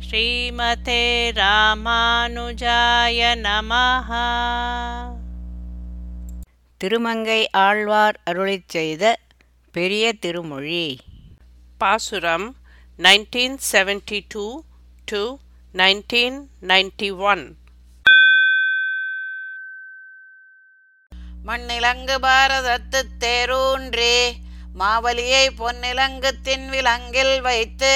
ஸ்ரீமதே ராமானுஜாய நமஹ. திருமங்கை ஆழ்வார் அருளிச் செய்த பெரிய திருமொழி. பாசுரம் 1972 to 1991 மண்ணிலங்கு பாரதத்து தேரூன்றி மாவலியை பொன்னிலங்கு தின்விலங்கில் வைத்து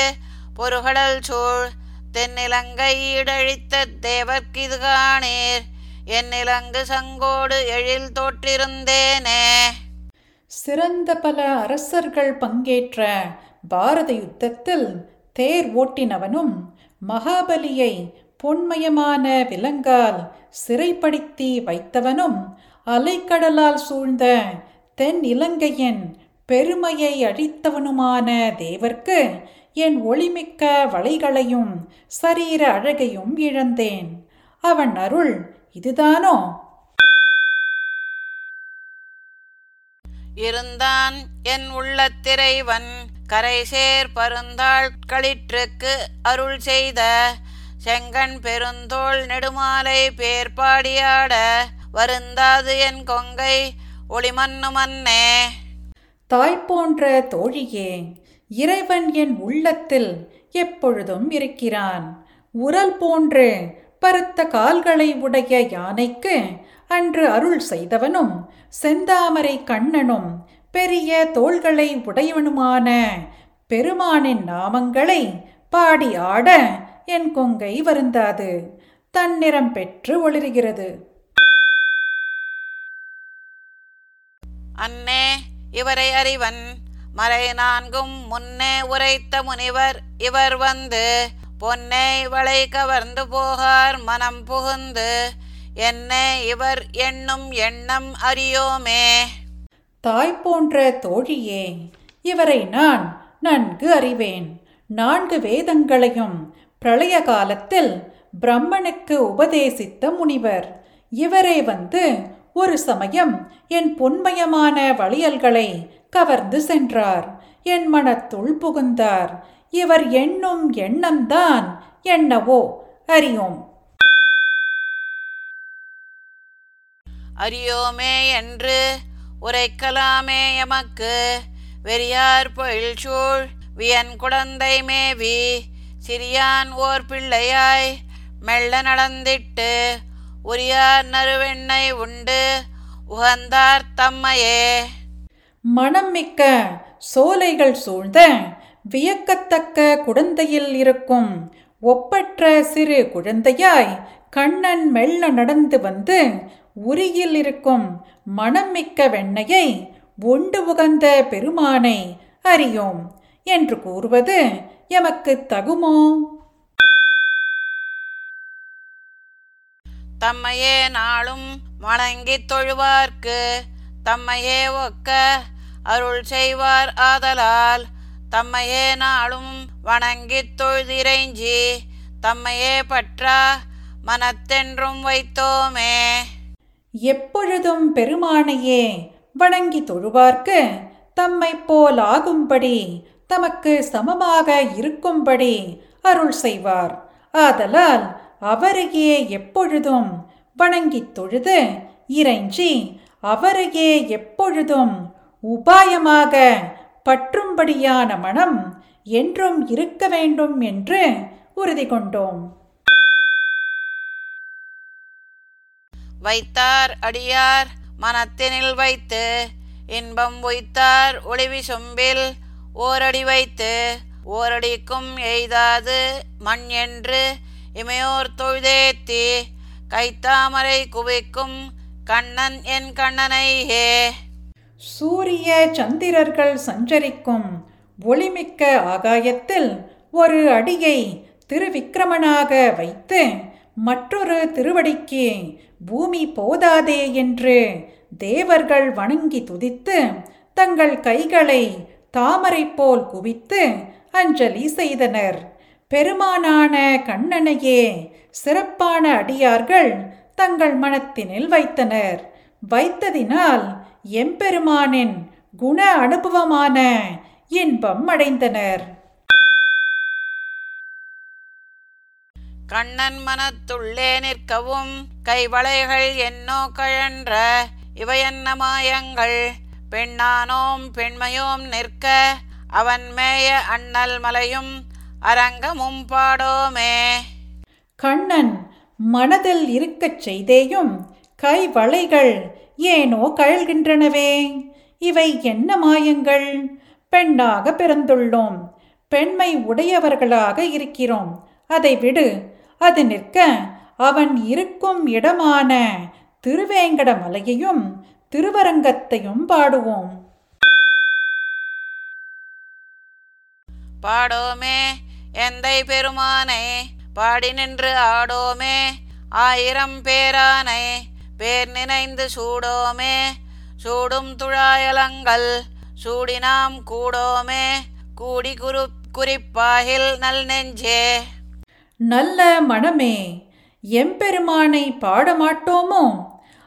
பொருகடல் சூழ் தென்னிலங்கை இடழித்த தேவர்க்கிது காணீர் என்னிலங்கு சங்கோடு எழில் தோற்றிருந்தேனே. சிறந்த பல அரசர்கள் பங்கேற்ற பாரத யுத்தத்தில் தேர் ஓட்டினவனும் மகாபலியை பொன்மயமான விலங்கால் சிறைப்படுத்தி வைத்தவனும் அலைக்கடலால் சூழ்ந்த தென் இலங்கையின் பெருமையை அழித்தவனுமான தேவர்க்கு என் ஒளிமிக்க வளைகளையும் சரீர அழகையும் இழந்தேன். அவன் அருள் இதுதானோ? இருந்தான் என் உள்ளத்திரைவன் கரைசேர் பருந்தாள் களிற்றுக்கு அருள் செய்த செங்கண் பெருந்தோள் நெடுமாலை பேர் பாடியாட வருந்தாது என் கொங்கை ஒளிமன்னு மன்னே. தாய் போன்ற தோழியே இறைவன் என் உள்ளத்தில் எப்பொழுதும் இருக்கிறான். உரல் போன்று பருத்த கால்களை உடைய யானைக்கு அன்று அருள் செய்தவனும் செந்தாமரை கண்ணனும் பெரிய தோள்களை உடையவனுமான பெருமானின் நாமங்களை பாடி ஆட என் கொங்கை வருந்தாது. தன்னிறம் பெற்று ஒளிர்கிறது. அன்னே இவரை அறிவன். மறை நான்கும் முன்னே உரைத்த முனிவர் இவர் வந்து பொன்னை வளை கவர்ந்து போகார் மனம் புகுந்து என்ன இவர் எண்ணும் எண்ணம் அறியோமே. தாய் போன்ற தோழியே இவரை நான் நன்கு அறிவேன். நான்கு வேதங்களையும் பிரளய காலத்தில் பிரம்மனுக்கு உபதேசித்த முனிவர். இவரே வந்து ஒரு சமயம் என் பொன்மயமான வழியல்களை கவர்ந்து சென்றார். என் மனத்துள் புகுந்தார். இவர் எண்ணும் எண்ணம்தான் என்னவோ அறியோம். அறியோமே என்று உரைக்கலாமே எமக்கு. வெறியார் பொழில் சூழ் வியன் குழந்தை மேவி. சிறியான் ஓர் பிள்ளையாய் மெல்ல நடந்திட்டு உரியார் நறுவெண்ணை உண்டு உகந்தார் தம்மையே. மனம் மிக்க சோலைகள் சூழ்ந்த வியக்கத்தக்க குழந்தையில் இருக்கும் ஒப்பற்ற சிறு குழந்தையாய் கண்ணன் மெல்ல நடந்து வந்து உரியில் இருக்கும் மனம் மிக்க வெண்ணையை உண்டு உகந்த பெருமானை அறியோம் என்று கூறுவது எமக்கு தகுமோ? தம்மையே நாளும் வணங்கித் தொழுவார்க்கு. தம்மையே ஒக்க அருள் செய்வார் ஆதலால். தம்மையே நாளும் வணங்கித் தொழுதிரைஞ்சி தம்மையே பற்றா மனத்தென்றும் வைத்தோமே. எப்பொழுதும் பெருமானையே வணங்கி தொழுவார்க்கு தம்மை போல் ஆகும்படி தமக்கு சமமாக இருக்கும்படி அருள் செய்வார். ஆதலால் அவரையே எப்பொழுதும் வணங்கித் தொழுது இறைஞ்சி அவரையே எப்பொழுதும் உபாயமாக பற்றும்படியான மனம் என்றும் இருக்க வேண்டும் என்று உறுதி கொண்டோம். வைத்தார் அடியார் மனத்தினில் வைத்து இன்பம் வைத்தார் ஒளிவி சொம்பில் ஓரடி வைத்து ஓரடிக்கும் எய்தாது மண் என்று இமையோர் தொழுதேத்தி கைத்தாமரை குவிக்கும் கண்ணன் என் கண்ணனை ஹே சூரிய சந்திரர்கள் சஞ்சரிக்கும் ஒளிமிக்க ஆகாயத்தில் ஒரு அடியை திருவிக்கிரமனாக வைத்து மற்றொரு திருவடிக்கு பூமி போதாதே என்று தேவர்கள் வணங்கி துதித்து தங்கள் கைகளை தாமரை போல் குவித்து அஞ்சலி செய்தனர். பெருமானான கண்ணனையே சிறப்பான அடியார்கள் தங்கள் மனத்தினில் வைத்தனர். வைத்ததினால் எம்பெருமானின் குண அனுபவமான இன்பம் அடைந்தனர். கண்ணன் மனத்துள்ளே நிற்கவும் கைவளைகள் என்னோ கழன்ற இவையன்ன மாயங்கள் பெண்ணானோம் பெண்மையோம் நிற்க அவன் மேய அண்ணல் மலையும் அரங்கமும் பாடோமே. கண்ணன் மனதில் இருக்கச் செய்தேயும் கை வளைகள் ஏனோ கழல்கின்றனவே. இவை என்ன மாயங்கள்? பெண்ணாக பிறந்துள்ளோம். பெண்மை உடையவர்களாக இருக்கிறோம். அதை விடு அது நிற்க அவன் இருக்கும் இடமான திருவேங்கட மலையையும் திருவரங்கத்தையும் பாடுவோம். பாடோமே எந்தை பெருமானை பாடி நின்று ஆடோமே. ஆயிரம் பேரானை பேர் நினைந்து சூடோமே. சூடும் துழாயலங்கள் சூடி நாம் கூடோமே. கூடி குரு குறிப்பாகில் நல் நெஞ்சே. நல்ல மனமே எம்பெருமானை பாடமாட்டோமோ?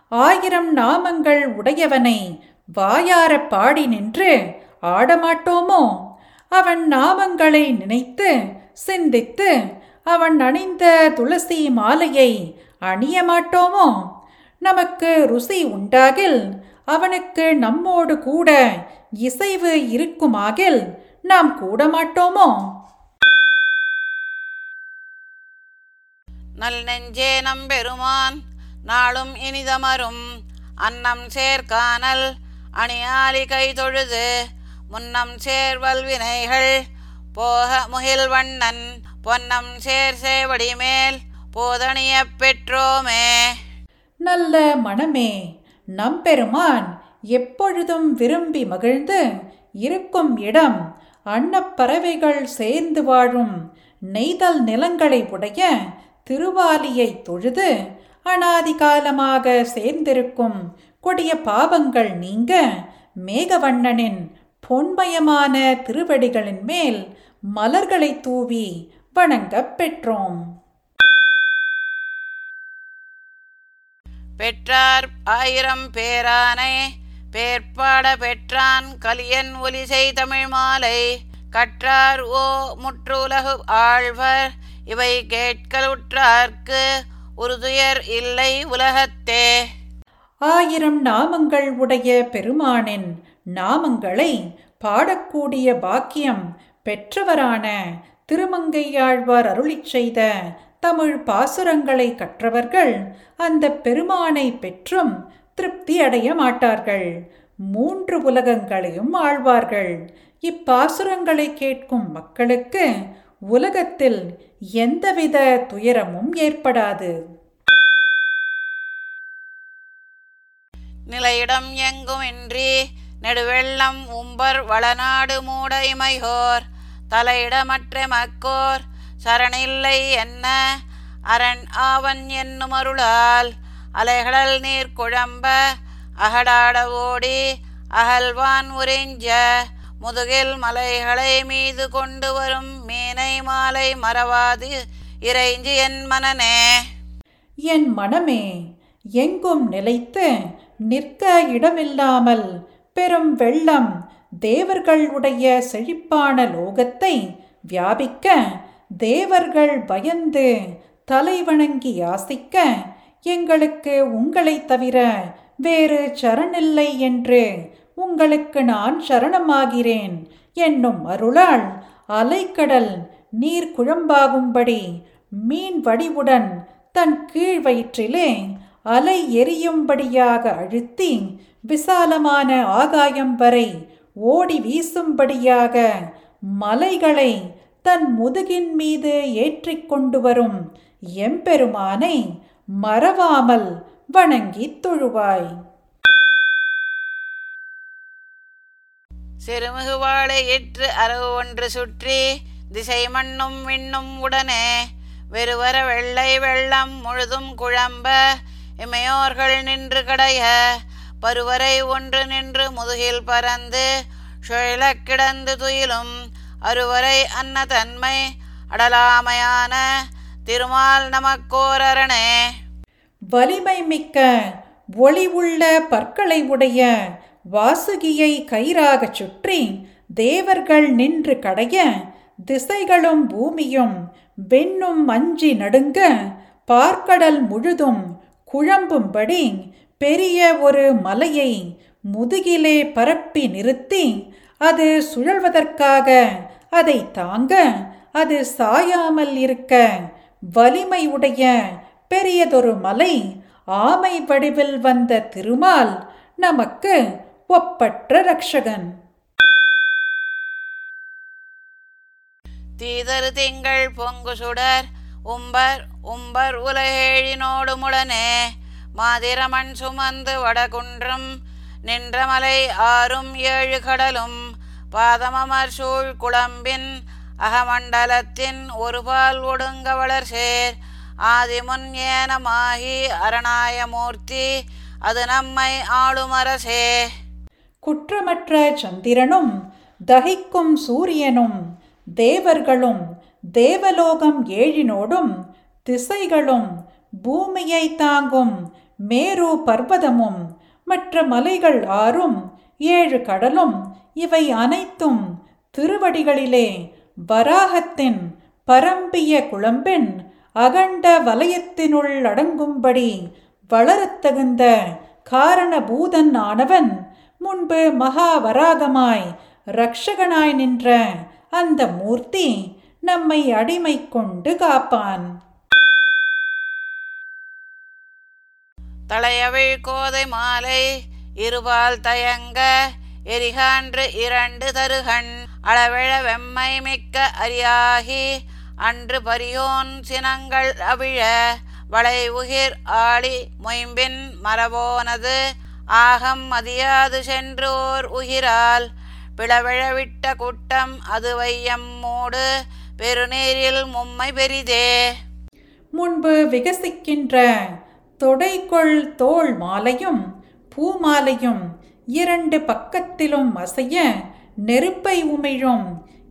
ஆயிரம் நாமங்கள் உடையவனை வாயார பாடி நின்று ஆடமாட்டோமோ? அவன் நாமங்களை நினைத்து சிந்தித்து அவன் அணிந்த துளசி மாலையை அணிய மாட்டோமோ? நமக்கு ருசி உண்டாகில் அவனுக்கு நம்மோடு கூட இசைவு இருக்குமாகில் நாம் கூட மாட்டோமோ? நல் நெஞ்சே நம்பெருமான் நாளும் இனிதமரும். அன்னம் சேர்க்கானல் அணியாலி கை தொழுது முன்னம் சேர்வல் வினைகள் போக முகில் வண்ணன். பொன்னம் சேர் சேவடி மேல் போதணியப் பெற்றோமே. நல்ல மனமே நம்பெருமான் எப்பொழுதும் விரும்பி மகிழ்ந்து இருக்கும் இடம் அன்னப்பறவைகள் சேர்ந்து வாழும் நெய்தல் நிலங்களை உடைய திருவாலியை தொழுது அனாதி காலமாக சேர்ந்திருக்கும் கொடிய பாவங்கள் நீங்க மேகவண்ணனின் பொன்மயமான திருவடிகளின் மேல் மலர்களை தூவி வணங்கப் பெற்றோம். பெற்றார் ஆயிரம் பேரானை பேர்ப்பாட பெற்றான் கலியன் ஒலிசை தமிழ் மாலை. கற்றார் ஓ முற்றுலகு ஆழ்வர் இவை கேட்கலுற்றார்க்கு உறுதுயர் இல்லை உலகத்தே. ஆயிரம் நாமங்கள் உடைய பெருமானின் நாமங்களை பாடக்கூடிய பாக்கியம் பெற்றவரான திருமங்கையாழ்வார் அருளிச் செய்த தமிழ் பாசுரங்களை கற்றவர்கள் அந்த பெருமானை பெற்றும் திருப்தி அடைய மாட்டார்கள். மூன்று உலகங்களையும் ஆழ்வார்கள். இப்பாசுரங்களை கேட்கும் மக்களுக்கு உலகத்தில் எந்தவித துயரமும் ஏற்படாது. நிலையிடம் எங்குமின்றி நெடுவெள்ளம் உம்பர் வளநாடு மூடைமையோர் தலையிடமற்ற மக்கோர் சரணில்லை என்ன? அரண் ஆவன் என்னும் அருளால் அலைகடல் நீர் குழம்ப அகடாட ஓடி அகல்வான் உறிஞ்ச முதுகில் மலைகளை மீது கொண்டு வரும் மீனை மாலை மறவாது இறைஞ்சு என் மனனே. என் மனமே எங்கும் நிலைத்து நிற்க இடமில்லாமல் பெரும் வெள்ளம் தேவர்களுடைய செழிப்பான லோகத்தை வியாபிக்க தேவர்கள் பயந்து தலை வணங்கி யாசிக்க எங்களுக்கு உங்களைத் தவிர வேறு சரணில்லை என்று உங்களுக்கு நான் சரணமாகிறேன் என்னும் அருளால் அலைக்கடல் நீர் குழம்பாகும்படி மீன் வடிவுடன் தன் கீழ் வயிற்றிலே அலை எரியும்படியாக அழுத்தி விசாலமான ஆகாயம் வரை ஓடி வீசும்படியாக மலைகளை தன் முதுகின் மீது ஏற்றிக்கொண்டு வரும் எம்பெருமானை மறவாமல் வணங்கித் தொழுவாய். சிறுமிகு வாழை ஏற்று அரவு ஒன்று சுற்றி திசை மண்ணும் விண்ணும் உடனே வெறுவர வெள்ளை வெள்ளம் முழுதும் குழம்ப இமையோர்கள் நின்று கடைய பருவரை ஒன்று நின்று முதுகில் பறந்து சுழலக் கிடந்து துயிலும் அருவரை அன்ன தன்மை அடலாமையான திருமால் நமக்கோரணே வலிமை மிக்க ஒளி உள்ள பற்களை உடைய வாசுகியை கயிறாகச் சுற்றி தேவர்கள் நின்று கடைய திசைகளும் பூமியும் வெண்ணும் அஞ்சி நடுங்க பார்க்கடல் முழுதும் குழம்பும்படி பெரிய ஒரு மலையை முதுகிலே பரப்பி நிறுத்தி அது சுழல்வதற்காக அதை தாங்க அது சாயாமல் இருக்க வலிமையுடைய பெரியதொரு மலை ஆமை வடிவில் வந்த திருமால் நமக்கு ஒப்பற்ற ரக்ஷகன் தீதரு திங்கள் பொங்கு சுடர் உம்பர் உம்பர் உலகேழினோடு முடனே மாதிரமண் சுமந்து வடகுன்றம் நின்ற மலை ஆறும் ஏழு கடலும் பாதமமர் சூழ் குழம்பின் அகமண்டலத்தின் ஒருபால் ஒடுங்க வளர்சேர். ஆதிமுன் ஏனமாகி அரணாயமூர்த்தி அது நம்மை ஆளுமரசே. குற்றமற்ற சந்திரனும் தகிக்கும் சூரியனும் தேவர்களும் தேவலோகம் ஏழினோடும் திசைகளும் பூமியை தாங்கும் மேரு பர்வதமும் மற்ற மலைகள் ஆறும் ஏழு கடலும் இவை அனைத்தும் திருவடிகளிலே வராகத்தின் பரம்பிய குழம்பின் அகண்ட வலயத்தினுள் அடங்கும்படி வளரத்தகுந்த காரணபூதன் ஆனவன் முன்பு மகாவராகமாய் ரக்ஷகனாய் நின்ற அந்த மூர்த்தி நம்மை அடிமை கொண்டு காப்பான். தளையவிழ் கோதை மாலை இருபால் தயங்க எரிகான்று இரண்டு தருகண் அளவிழ வெம்மை மிக்க அரியாகி அன்று பரியோன் சினங்கள் அவிழ வளை உகிர் ஆளி மொயம்பின் மரபோனது ஆகம் மதியாது சென்று ஓர் உகிரால் பிளவிழவிட்ட கூட்டம் அது வையம் மூடு பெருநீரில் மும்மை பெரிதே. முன்பு விகசிக்கின்ற தொடைக்குள் தோள் மாலையும் பூமாலையும் இரண்டு பக்கத்திலும் அசைய நெருப்பை உமிழும்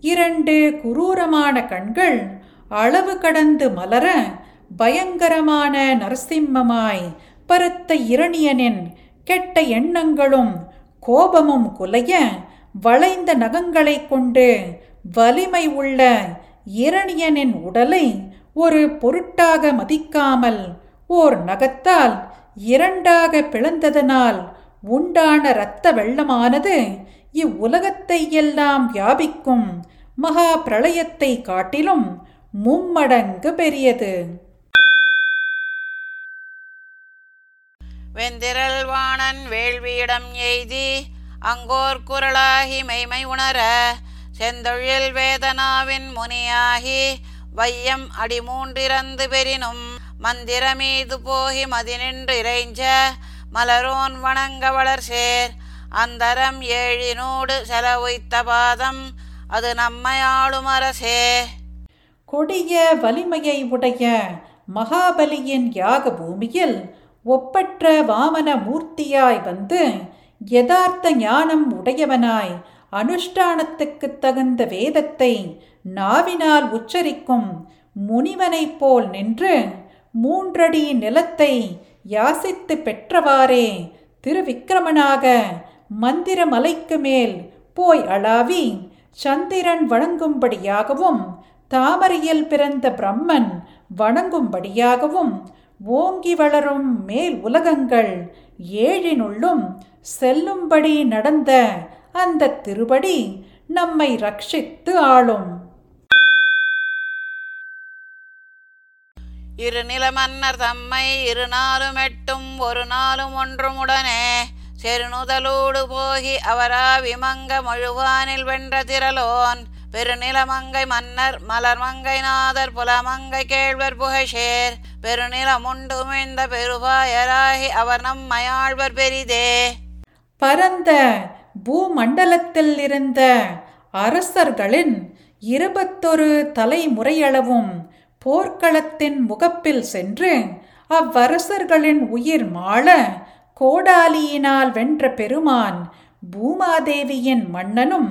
இரண்டு குரூரமான கண்கள் அளவு கடந்து மலர பயங்கரமான நரசிம்மமாய் பருத்த இரணியனின் கெட்ட எண்ணங்களும் கோபமும் குலைய வளைந்த நகங்களைக் கொண்டு வலிமை உள்ள இரணியனின் உடலை ஒரு பொருட்டாக மதிக்காமல் ஓர் நகத்தால் இரண்டாக பிளந்ததனால் உண்டான இரத்த வெள்ளமானது இவ்வுலகத்தை எல்லாம் வியாபிக்கும் மகா பிரளயத்தை காட்டிலும் மும்மடங்கு பெரியது. வெந்திரல் வாணன் வேள்வியிடம் எய்தி அங்கோர் குரலாகி மெய்மை உணர செந்தொழில் வேதனாவின் முனியாகி வையம் அடிமூன்றிறந்து பெறினும் மந்திரமீது போகி மதினின்று இறைஞ்ச மலரோன் வணங்க வளர்சேர். அந்தரம் ஏழினோடு செலவுய்த்த பாதம் அது நம்மையாளும் அரசே கொடிய வலிமையை உடைய மகாபலியின் யாக பூமியில் ஒப்பற்ற வாமன மூர்த்தியாய் வந்து யதார்த்த ஞானம் உடையவனாய் அனுஷ்டானத்துக்குத் தகுந்த வேதத்தை நாவினால் உச்சரிக்கும் முனிவனைப் போல் நின்று மூன்றடி நிலத்தை யாசித்து பெற்றவாறே. திருவிக்கிரமனாக மந்திரமலைக்கு மேல் போய் அளாவி சந்திரன் வணங்கும்படியாகவும் தாமரையில் பிறந்த பிரம்மன் வணங்கும்படியாகவும் ஓங்கி வளரும் மேல் உலகங்கள் ஏழினுள்ளும் செல்லும்படி நடந்த அந்த திருபடி நம்மை ரட்சித்து ஆளும். இருநில மன்னர் தம்மை இரு நாளும் எட்டும் ஒரு நாளும் ஒன்றும் உடனே செருணுதலூடு போகி அவரா விமங்க மழுவானில் வென்ற திரலோன் பெருநிலமங்கை மன்னர் மலர்மங்கை நாதர் புலமங்கை கேழ்வர் புகழேர் பெருநிலமுண்டு உமிழ்ந்த பெருபாயராகி அவர் நம்மையாழ்வர் பெரிதே. பரந்த பூமண்டலத்தில் இருந்த அரசர்களின் இருபத்தொரு தலைமுறையளவும் போர்க்களத்தின் முகப்பில் சென்று அவ்வரசர்களின் உயிர் மாள கோடாலியினால் வென்ற பெருமான் பூமாதேவியின் மன்னனும்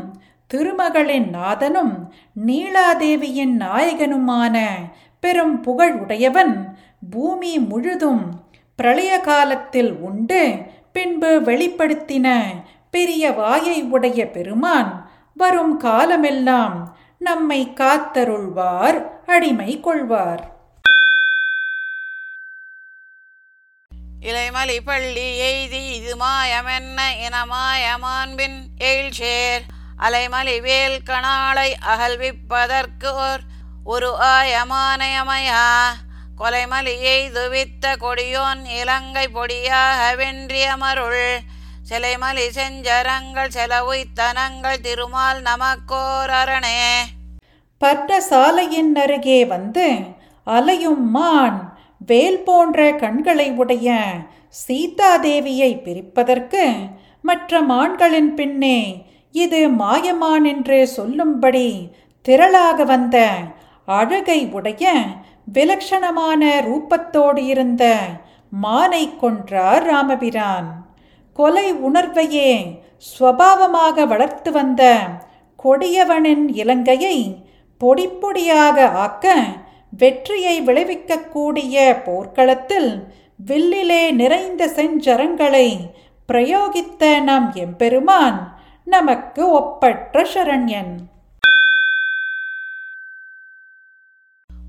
திருமகளின் நாதனும் நீலாதேவியின் நாயகனுமான பெரும் புகழ் உடையவன் பூமி முழுதும் பிரளய காலத்தில் உண்டு பின்பு வெளிப்படுத்தின பெரிய வாயை உடைய பெருமான் வரும் காலமெல்லாம் நம்மை காத்தருள்வார் அடிமை கொள்வார். இலைமலை பள்ளி எய்தி இது மாயமென்ன இனமாயமான்பின் எயில்சேர். அலைமலி வேல் கணாளை அகழ்விப்பதற்கு ஓர் ஒரு ஆயமானயமையா கொலைமலியை துவித்த கொடியோன் இலங்கை பொடியாக வென்றியமருள். சிலைமலி செஞ்சரங்கள் செலவுத்தனங்கள் திருமால் நமக்கோர் அரணே. பர்ணசாலையின் அருகே வந்து அலையும் மான் வேல் போன்ற கண்களை உடைய சீதாதேவியை பிரிப்பதற்கு மற்ற மான்களின் பின்னே இது மாயமான் என்று சொல்லும்படி திரளாக வந்த அழகை உடைய விலட்சணமான ரூபத்தோடு இருந்த மானை கொன்றார் ராமபிரான். கொலை உணர்வையே ஸ்வபாவமாக வளர்த்து வந்த கொடியவனின் இலங்கையை பொடிப்பொடியாக ஆக்க வெற்றியை விளைவிக்கக்கூடிய போர்க்களத்தில் வில்லிலே நிறைந்த செஞ்சரங்களை பிரயோகித்த நம் எம்பெருமான் நமக்கு ஒப்பற்ற சரண்யன்.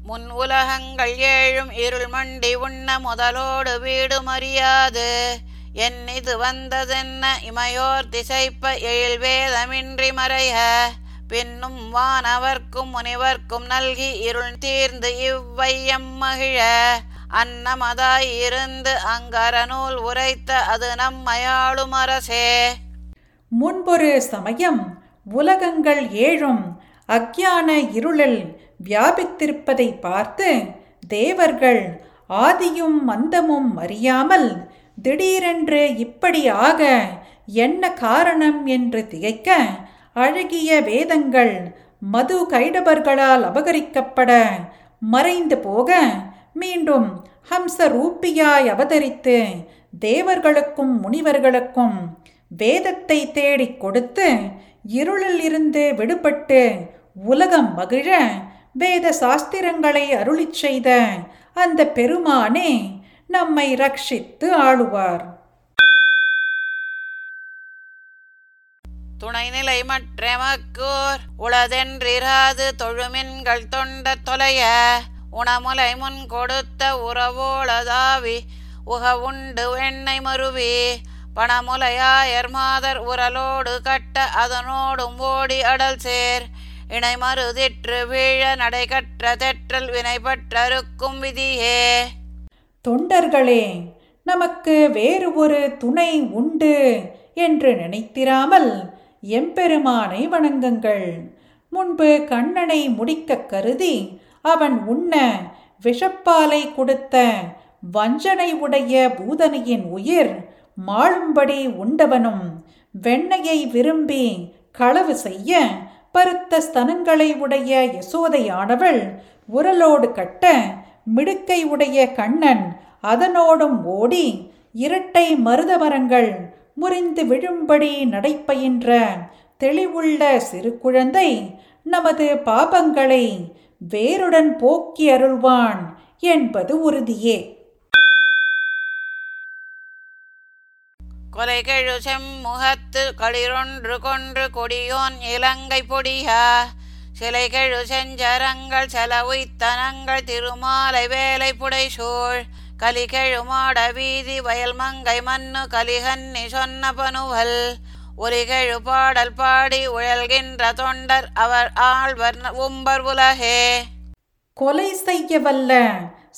முன் உலகங்கள் ஏழும் இருள் மண்டி உண்ண முதலோடு வீடு மறியாது என் இது வந்ததென்ன? இமையோர் திசைப்ப எழில்வேதமின்றி மறைய பின்னும் வானவர்க்கும் முனிவர்க்கும் நல்கி இருள் தீர்ந்து இவ்வையம் மகிழ. அன்னமதாய் இருந்து அங்கரநூல் உரைத்த அது நம்மையாளும் அரசே. முன்பொரு சமயம் உலகங்கள் ஏழும் அக்ஞான இருளில் வியாபித்திருப்பதை பார்த்து தேவர்கள் ஆதியும் மந்தமும் அறியாமல் திடீரென்று இப்படி ஆக என்ன காரணம் என்று திகைக்க அழகிய வேதங்கள் மது கைடபர்களால் அபகரிக்கப்பட மறைந்து போக மீண்டும் ஹம்ச ரூபியாய் அவதரித்து தேவர்களுக்கும் முனிவர்களுக்கும் வேதத்தை தேடிக் கொடுத்து இருளில் இருந்து விடுபட்டு உலகம் மகிழ வேத சாஸ்திரங்களை அருளிச் செய்த அந்த பெருமானே நம்மை ரட்சித்து ஆளுவார். துணைநிலை மற்றமக்கூர் உளதென்றிராது தொழுமின்கள் தொண்ட தொலைய உணமுலை முன் கொடுத்த உறவோளதாவி உக உண்டு எண்ணெய் மருவி பணமுலையாயர் மாதர் உரலோடு கட்ட அதனோடும் ஓடி அடல் சேர் இணை மருதிற்று வீழ நடைகற்ற தெற்றல் வினைபற்றருக்கும் விதியே. தொண்டர்களே நமக்கு வேறு ஒரு துணை உண்டு என்று நினைத்திராமல் எம்பெருமானை வணங்குங்கள். முன்பு கண்ணனை முடிக்க கருதி அவன் உண்ண விஷப்பாலை கொடுத்த வஞ்சனை உடைய பூதனையின் உயிர் மாளும்படி உண்டவனும் வெண்ணையை விரும்பி களவு செய்ய பருத்த ஸ்தனங்களை உடைய யசோதையானவள் உரலோடு கட்ட மிடுக்கை உடைய கண்ணன் அதனோடும் ஓடி இரட்டை மருதமரங்கள் முறிந்து விழும்படி நடைப்பயின்ற தெளிவுள்ள சிறு குழந்தை நமது பாபங்களை வேருடன் போக்கி அருள்வான் என்பது உறுதியே. கொலைகெழு செம்முகத்து களிரொன்று கொன்று கொடியோன் இலங்கை பொடியா சிலைகெழு செஞ்சரங்கள் செலவுத்தனங்கள் திருமாலை வேலை புடைசூழ். கலிகெழு மாட வீதி வயல் மங்கை மண்ணு கலிகன்னி சொன்ன பனுவல் ஒலிகெழு பாடல் பாடி உழல்கின்ற தொண்டர் அவர் ஆழ்வர் உம்பர் உலகே. கொலை செய்ய வல்ல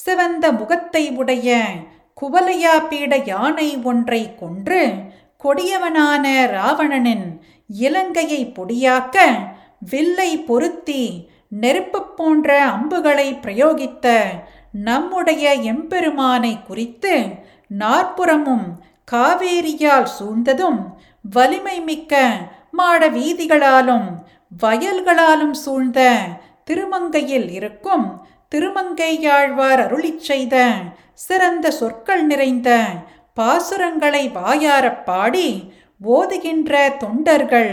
சிவந்த முகத்தை உடைய குவலையா பீட யானை ஒன்றை கொன்று கொடியவனான ராவணனின் இலங்கையை பொடியாக்க வில்லை பொருத்தி நெருப்பு போன்ற அம்புகளை பிரயோகித்த நம்முடைய எம்பெருமானை குறித்து நாற்புறமும் காவேரியால் சூழ்ந்ததும் வலிமை மிக்க மாட வீதிகளாலும் வயல்களாலும் சூழ்ந்த திருமங்கையில் இருக்கும் திருமங்கையாழ்வார் அருளிச் செய்த சிறந்த சொற்கள் நிறைந்த பாசுரங்களை வாயாரப் பாடி ஓதுகின்ற தொண்டர்கள்